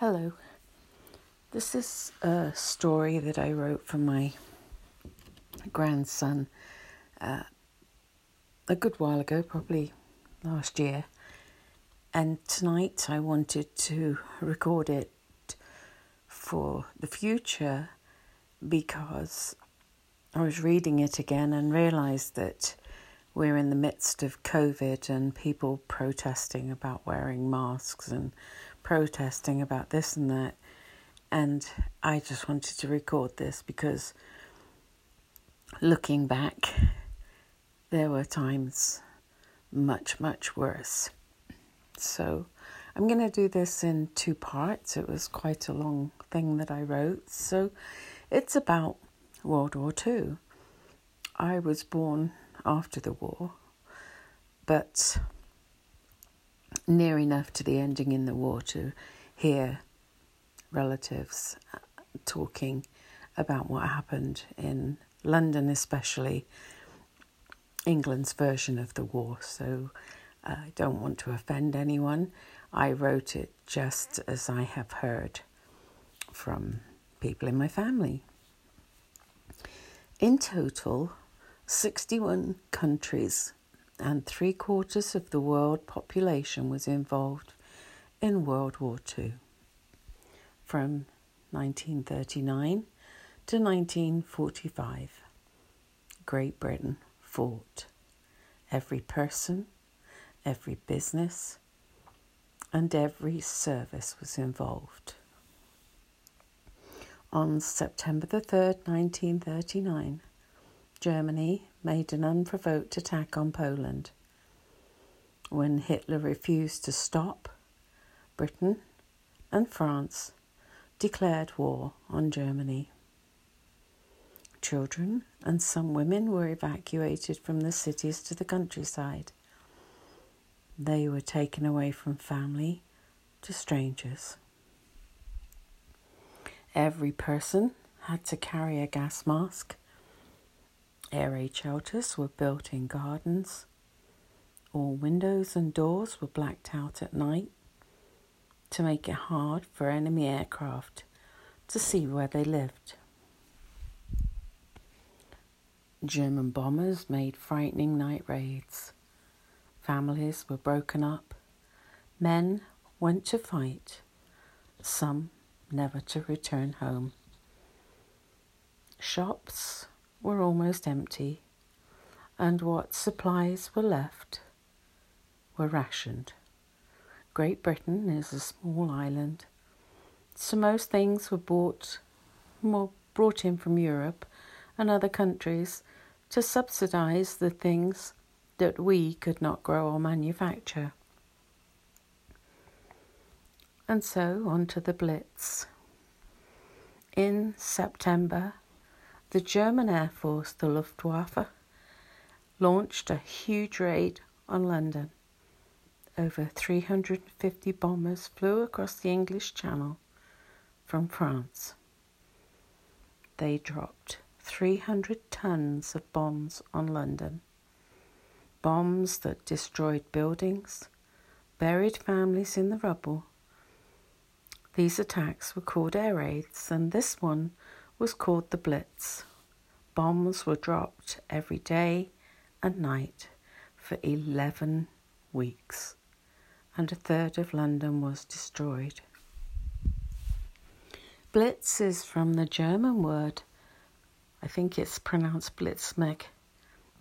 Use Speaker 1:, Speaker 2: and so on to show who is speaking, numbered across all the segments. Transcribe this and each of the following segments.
Speaker 1: Hello. This is a story that I wrote for my grandson uh, a good while ago, probably last year. And tonight I wanted to record it for the future because I was reading it again and realised that we're in the midst of COVID and people protesting about wearing masks and protesting about this and that. And I just wanted to record this because looking back, there were times much, much worse. So I'm going to do this in two parts. It was quite a long thing that I wrote. So it's about World War II. I was born after the war, but near enough to the ending in the war to hear relatives uh, talking about what happened in London, especially England's version of the war. So uh, I don't want to offend anyone. I wrote it just as I have heard from people in my family. In total, 61 countries and three quarters of the world population was involved in World War II. From 1939 to 1945, Great Britain fought. Every person, every business, and every service was involved. On September the 3rd, 1939, Germany made an unprovoked attack on Poland. When Hitler refused to stop, Britain and France declared war on Germany. Children and some women were evacuated from the cities to the countryside. They were taken away from family to strangers. Every person had to carry a gas mask Air raid shelters were built in gardens. All windows and doors were blacked out at night to make it hard for enemy aircraft to see where they lived. German bombers made frightening night raids. Families were broken up. Men went to fight, some never to return home. Shops were almost empty, and what supplies were left were rationed. Great Britain is a small island, so most things were bought, more brought in from Europe and other countries to subsidize the things that we could not grow or manufacture. And so on to the Blitz. In September the German Air Force, the Luftwaffe, launched a huge raid on London. Over 350 bombers flew across the English Channel from France. They dropped 300 tons of bombs on London. Bombs that destroyed buildings, buried families in the rubble. These attacks were called air raids, and this one was called the Blitz. Bombs were dropped every day and night for 11 weeks, and a third of London was destroyed. Blitz is from the German word, I think it's pronounced Blitzkrieg,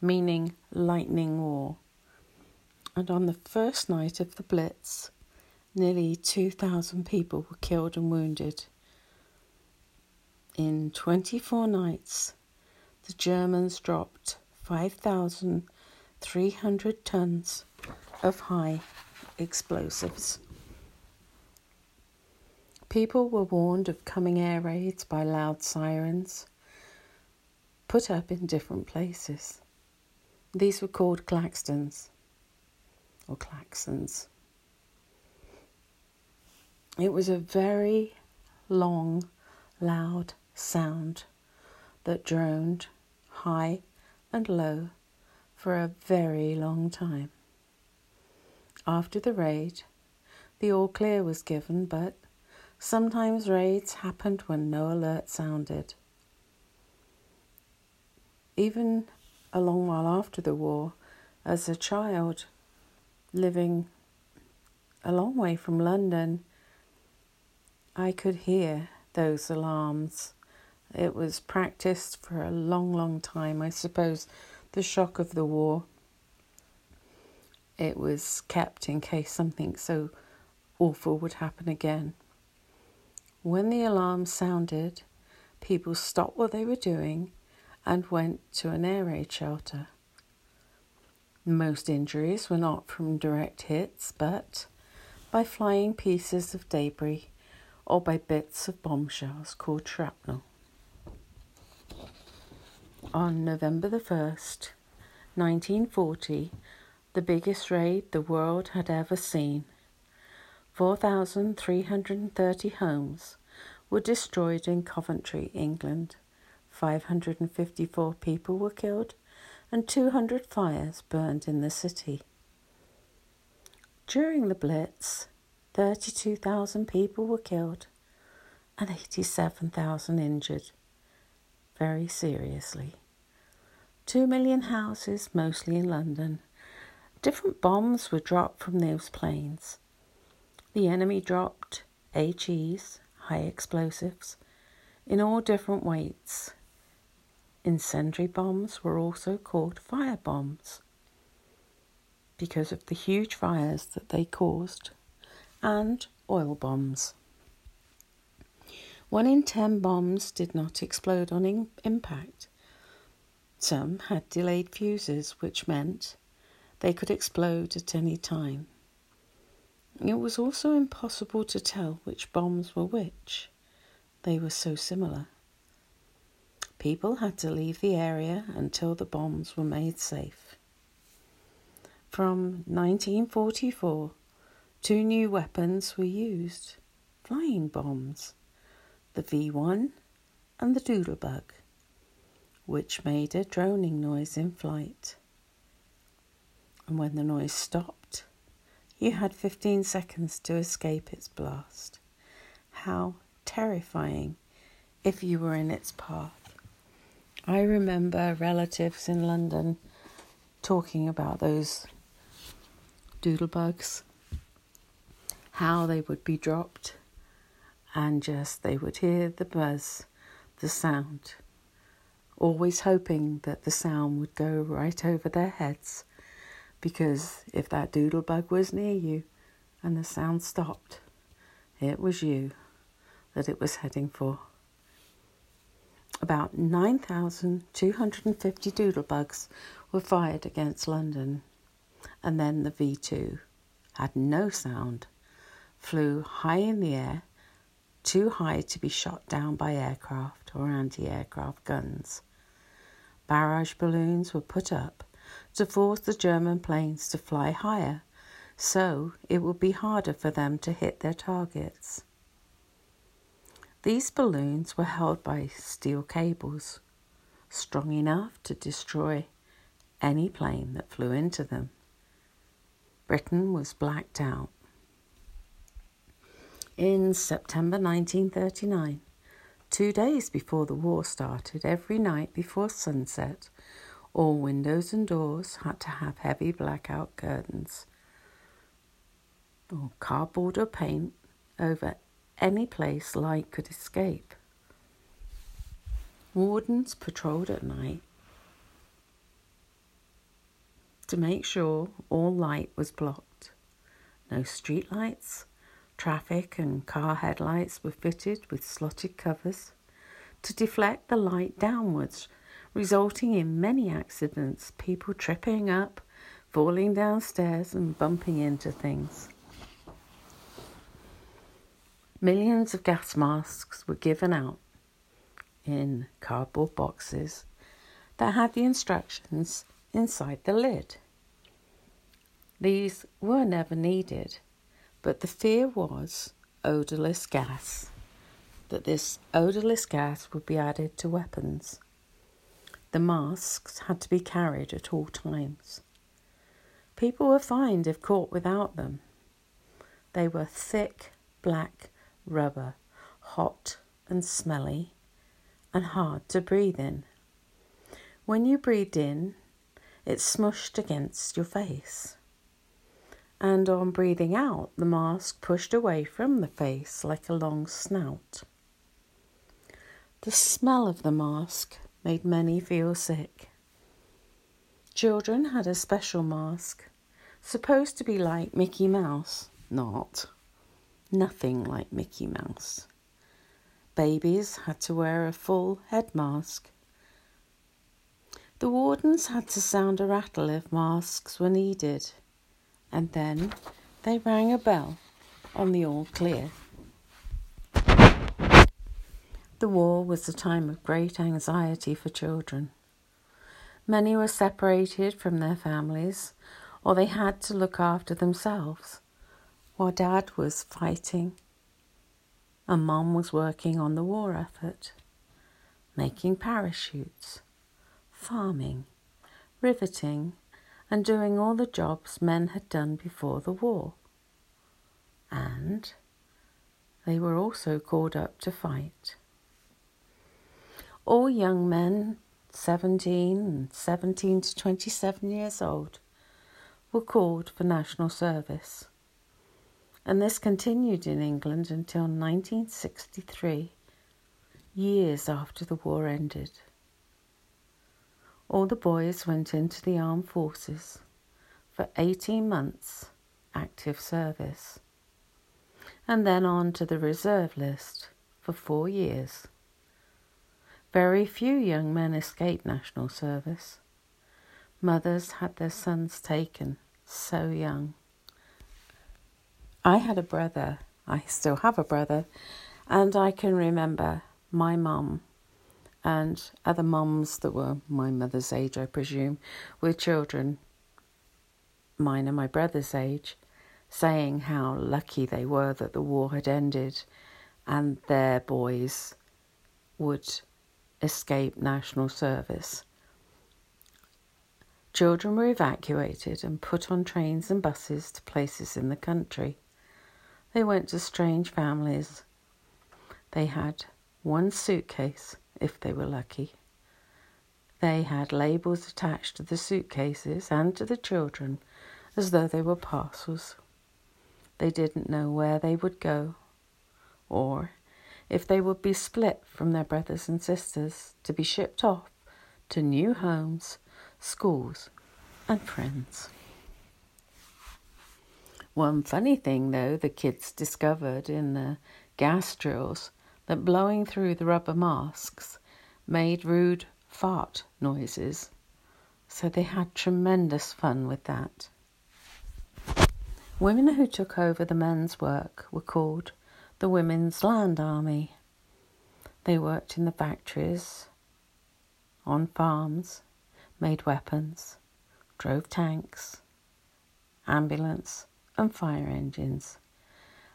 Speaker 1: meaning lightning war. And on the first night of the Blitz, nearly 2,000 people were killed and wounded. In 24 nights, the Germans dropped 5,300 tons of high explosives. People were warned of coming air raids by loud sirens put up in different places. These were called claxons or claxons. It was a very long, loud sound that droned high and low for a very long time. After the raid, the all clear was given, but Sometimes raids happened when no alert sounded. Even a long while after the war, as a child living a long way from London, I could hear those alarms. It was practiced for a long, long time. I suppose the shock of the war. It was kept in case something so awful would happen again. When the alarm sounded, people stopped what they were doing and went to an air raid shelter. Most injuries were not from direct hits, but by flying pieces of debris or by bits of bombshells called shrapnel. On November the 1st, 1940, the biggest raid the world had ever seen, 4,330 homes were destroyed in Coventry, England. 554 people were killed and 200 fires burned in the city. During the Blitz, 32,000 people were killed and 87,000 injured very seriously. Two million houses, mostly in London. Different bombs were dropped from those planes. The enemy dropped HEs, high explosives, in all different weights. Incendiary bombs were also called fire bombs because of the huge fires that they caused, and oil bombs. One in ten bombs did not explode on in- impact. Some had delayed fuses, which meant they could explode at any time. It was also impossible to tell which bombs were which. They were so similar. People had to leave the area until the bombs were made safe. From 1944, two new weapons were used flying bombs, the V 1 and the Doodlebug, which made a droning noise in flight. And when the noise stopped, you had 15 seconds to escape its blast. How terrifying if you were in its path. I remember relatives in London talking about those doodlebugs, how they would be dropped, and just they would hear the buzz, the sound, always hoping that the sound would go right over their heads because if that doodle bug was near you and the sound stopped, it was you that it was heading for. About 9,250 doodlebugs were fired against London, and then the V 2 had no sound, flew high in the air, too high to be shot down by aircraft or anti aircraft guns. Barrage balloons were put up to force the German planes to fly higher, so it would be harder for them to hit their targets. These balloons were held by steel cables, strong enough to destroy any plane that flew into them. Britain was blacked out. In September 1939, two days before the war started, every night before sunset, all windows and doors had to have heavy blackout curtains or cardboard or paint over any place light could escape. Wardens patrolled at night to make sure all light was blocked. No street lights, traffic and car headlights were fitted with slotted covers to deflect the light downwards resulting in many accidents, people tripping up, falling downstairs, and bumping into things. Millions of gas masks were given out in cardboard boxes that had the instructions inside the lid. These were never needed, but the fear was odourless gas, that this odourless gas would be added to weapons. The masks had to be carried at all times. People were fined if caught without them. They were thick, black, rubber, hot and smelly, and hard to breathe in. When you breathed in, it smushed against your face. And on breathing out, the mask pushed away from the face like a long snout. The smell of the mask made many feel sick. Children had a special mask, supposed to be like Mickey Mouse, not. Nothing like Mickey Mouse. Babies had to wear a full head mask. The wardens had to sound a rattle if masks were needed, and then they rang a bell on the all clear. The war was a time of great anxiety for children. Many were separated from their families, or they had to look after themselves, while Dad was fighting and Mom was working on the war effort, making parachutes, farming, riveting, and doing all the jobs men had done before the war. And they were also called up to fight. All young men 17 and 17 to 27 years old were called for national service. And this continued in England until 1963, years after the war ended. All the boys went into the armed forces for 18 months active service and then on to the reserve list for four years. Very few young men escaped national service. Mothers had their sons taken so young. I had a brother, I still have a brother, and I can remember my mum and other mums that were my mother's age, I presume, with children, mine and my brother's age, saying how lucky they were that the war had ended and their boys would escape national service. Children were evacuated and put on trains and buses to places in the country. They went to strange families. They had one suitcase, if they were lucky. They had labels attached to the suitcases and to the children as though they were parcels. They didn't know where they would go or if they would be split from their brothers and sisters to be shipped off to new homes, schools, and friends. One funny thing, though, the kids discovered in the gas drills that blowing through the rubber masks made rude fart noises, so they had tremendous fun with that. Women who took over the men's work were called the Women's Land Army. They worked in the factories, on farms, made weapons, drove tanks, ambulance and fire engines,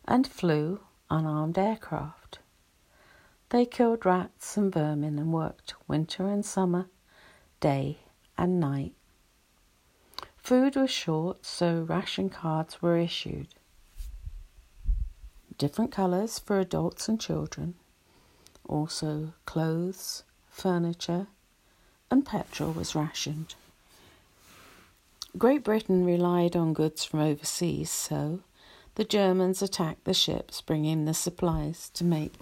Speaker 1: and flew unarmed aircraft. They killed rats and vermin and worked winter and summer, day and night. Food was short, so ration cards were issued different colours for adults and children, also clothes, furniture, and petrol was rationed. Great Britain relied on goods from overseas, so the Germans attacked the ships bringing the supplies to make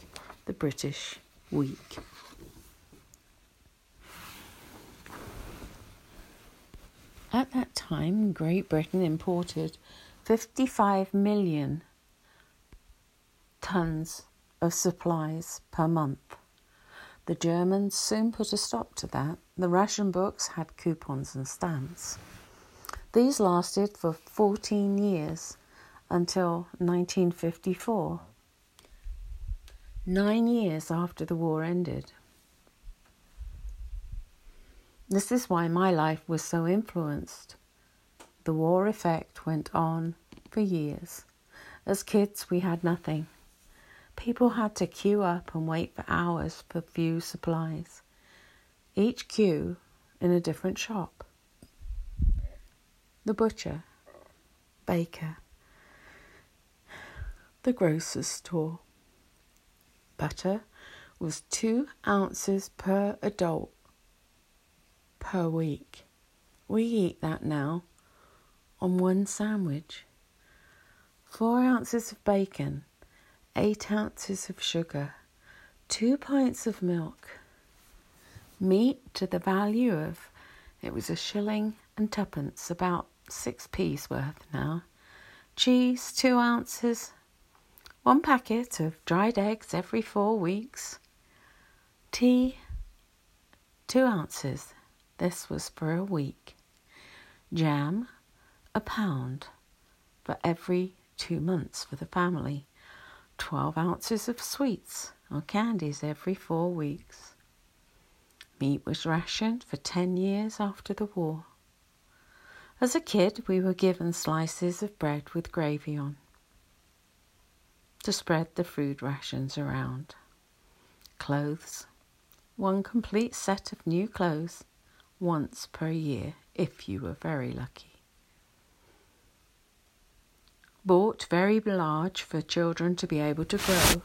Speaker 1: the British weak. At that time, Great Britain imported 55 million tons of supplies per month. The Germans soon put a stop to that. The ration books had coupons and stamps. These lasted for 14 years until 1954, nine years after the war ended. This is why my life was so influenced. The war effect went on for years. As kids, we had nothing. People had to queue up and wait for hours for few supplies, each queue in a different shop. The butcher, baker, the grocer's store, butter was two ounces per adult per week. We eat that now on one sandwich. Four ounces of bacon, eight ounces of sugar, two pints of milk, meat to the value of it was a shilling and twopence, about six worth now, cheese, two ounces, one packet of dried eggs every four weeks, tea, two ounces. This was for a week. Jam, a pound for every two months for the family. 12 ounces of sweets or candies every four weeks. Meat was rationed for 10 years after the war. As a kid, we were given slices of bread with gravy on to spread the food rations around. Clothes, one complete set of new clothes once per year if you were very lucky. Bought very large for children to be able to grow,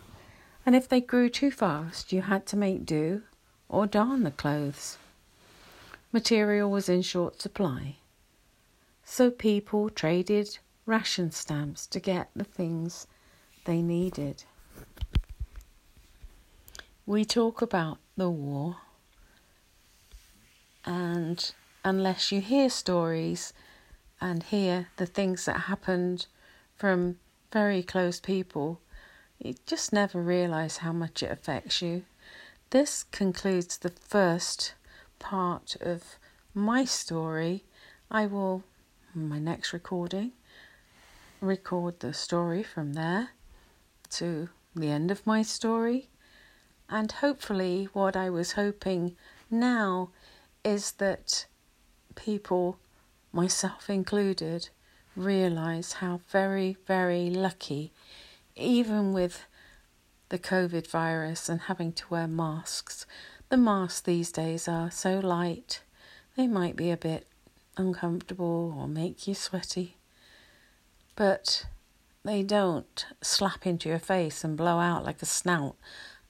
Speaker 1: and if they grew too fast, you had to make do or darn the clothes. Material was in short supply, so people traded ration stamps to get the things they needed. We talk about the war, and unless you hear stories and hear the things that happened from very close people, you just never realize how much it affects you. This concludes the first part of my story. I will, my next recording, record the story from there to the end of my story. And hopefully, what I was hoping now is that people, myself included, realize how very, very lucky, even with the COVID virus and having to wear masks, the masks these days are so light, they might be a bit uncomfortable or make you sweaty, but they don't slap into your face and blow out like a snout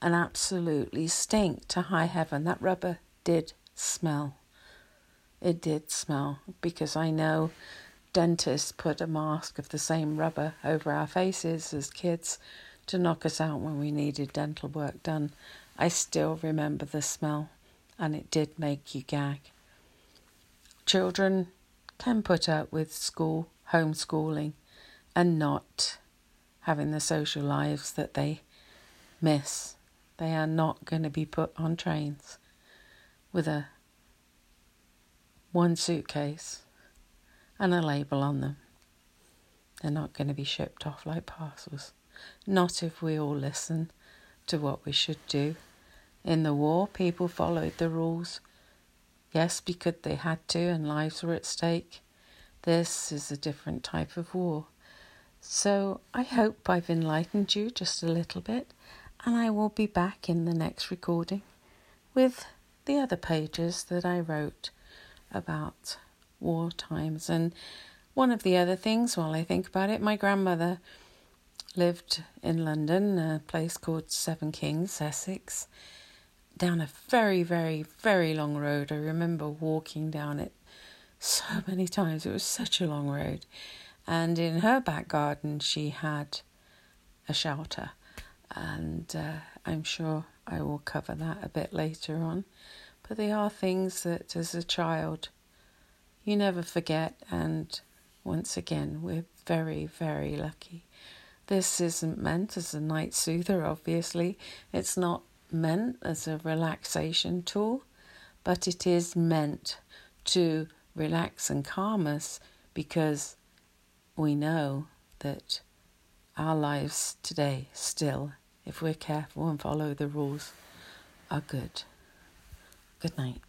Speaker 1: and absolutely stink to high heaven. That rubber did smell. It did smell because I know dentists put a mask of the same rubber over our faces as kids to knock us out when we needed dental work done. I still remember the smell and it did make you gag. Children can put up with school, homeschooling and not having the social lives that they miss. They are not going to be put on trains with a one suitcase and a label on them. They're not going to be shipped off like parcels. Not if we all listen to what we should do. In the war, people followed the rules. Yes, because they had to and lives were at stake. This is a different type of war. So I hope I've enlightened you just a little bit, and I will be back in the next recording with the other pages that I wrote about war times. And one of the other things, while I think about it, my grandmother lived in London, a place called Seven Kings, Essex, down a very, very, very long road. I remember walking down it so many times. It was such a long road. And in her back garden, she had a shelter. And uh, I'm sure I will cover that a bit later on. But they are things that, as a child, you never forget. And once again, we're very, very lucky. This isn't meant as a night soother, obviously. It's not meant as a relaxation tool, but it is meant to relax and calm us because we know that our lives today, still, if we're careful and follow the rules, are good. Good night.